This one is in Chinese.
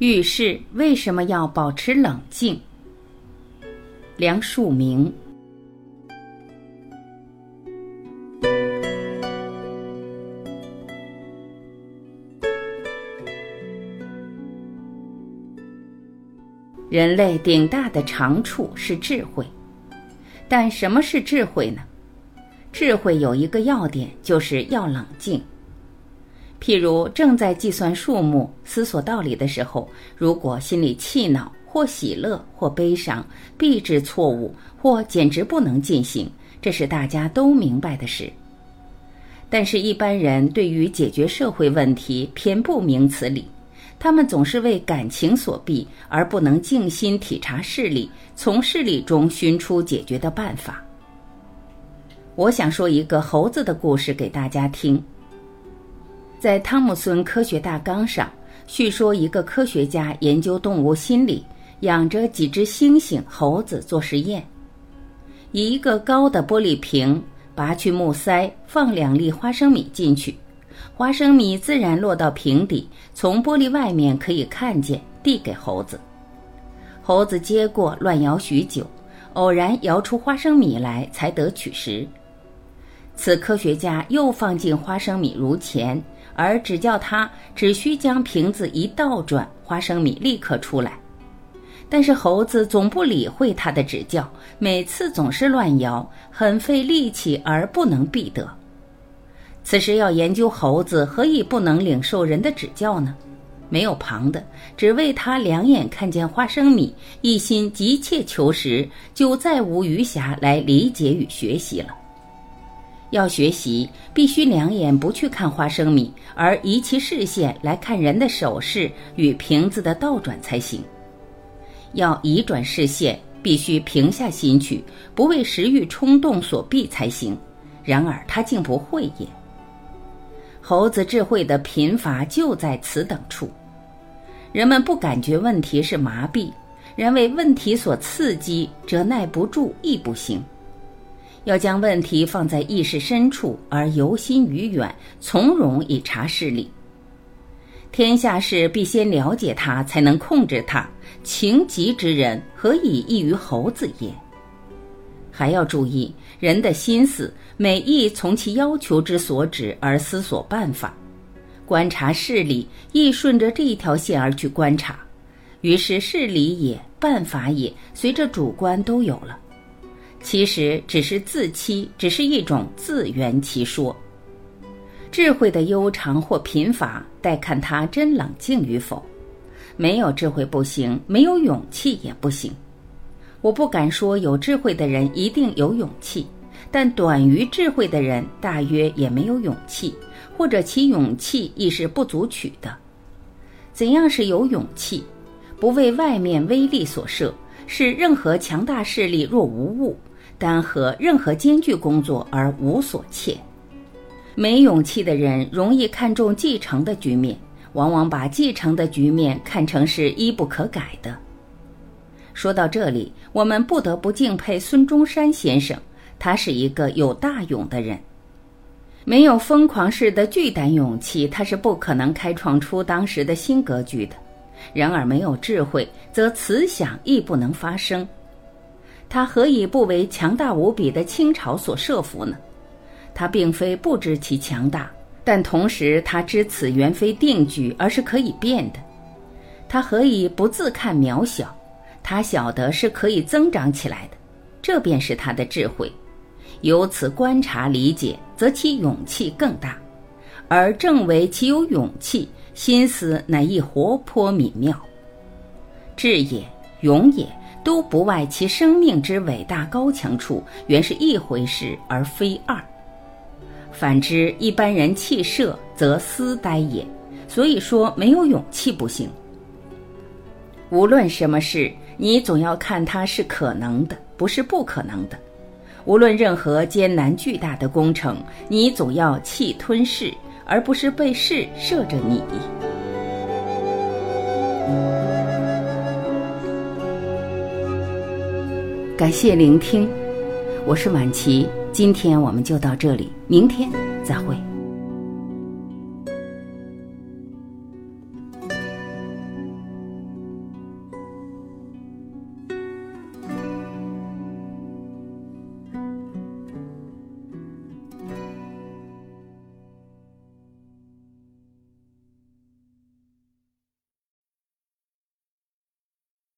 遇事为什么要保持冷静？梁漱溟。人类顶大的长处是智慧，但什么是智慧呢？智慧有一个要点，就是要冷静。譬如正在计算数目、思索道理的时候，如果心里气恼、或喜乐、或悲伤，必致错误，或简直不能进行，这是大家都明白的事。但是，一般人对于解决社会问题偏不明此理，他们总是为感情所逼，而不能静心体察事理，从事理中寻出解决的办法。我想说一个猴子的故事给大家听。在汤姆森科学大纲上，叙说一个科学家研究动物心理，养着几只猩猩、猴子做实验。以一个高的玻璃瓶，拔去木塞，放两粒花生米进去，花生米自然落到瓶底，从玻璃外面可以看见，递给猴子。猴子接过，乱摇许久，偶然摇出花生米来，才得取食。此科学家又放进花生米如前。而只叫他只需将瓶子一倒转，花生米立刻出来。但是猴子总不理会他的指教，每次总是乱摇，很费力气而不能必得。此时要研究猴子何以不能领受人的指教呢？没有旁的，只为他两眼看见花生米，一心急切求实，就再无余暇来理解与学习了。要学习，必须两眼不去看花生米，而移其视线来看人的手势与瓶子的倒转才行。要移转视线，必须平下心去，不为食欲冲动所逼才行。然而他竟不会也。猴子智慧的贫乏就在此等处。人们不感觉问题是麻痹，然为问题所刺激，则耐不住亦不行。要将问题放在意识深处，而由心于远，从容以察事理。天下事必先了解它，才能控制它。情急之人，何以异于猴子也？还要注意人的心思，每亦从其要求之所指而思索办法。观察事理，亦顺着这一条线而去观察，于是事理也，办法也，随着主观都有了。其实只是自欺，只是一种自圆其说。智慧的悠长或贫乏，待看他真冷静与否。没有智慧不行，没有勇气也不行。我不敢说有智慧的人一定有勇气，但短于智慧的人大约也没有勇气，或者其勇气亦是不足取的。怎样是有勇气？不为外面威力所慑，是任何强大势力若无物。单和任何艰巨工作而无所切，没勇气的人容易看重继承的局面，往往把继承的局面看成是一不可改的。说到这里，我们不得不敬佩孙中山先生，他是一个有大勇的人。没有疯狂式的巨胆勇气，他是不可能开创出当时的新格局的。然而，没有智慧，则慈想亦不能发生。他何以不为强大无比的清朝所慑服呢？他并非不知其强大，但同时他知此原非定局，而是可以变的。他何以不自看渺小？他晓得是可以增长起来的，这便是他的智慧。由此观察理解，则其勇气更大。而正为其有勇气，心思乃亦活泼敏妙。智也，勇也。都不外其生命之伟大高强处，原是一回事，而非二。反之，一般人气设，则思呆也。所以说，没有勇气不行。无论什么事，你总要看它是可能的，不是不可能的。无论任何艰难巨大的工程，你总要气吞噬，而不是被事摄着你。感谢聆听，我是晚琪，今天我们就到这里，明天再会。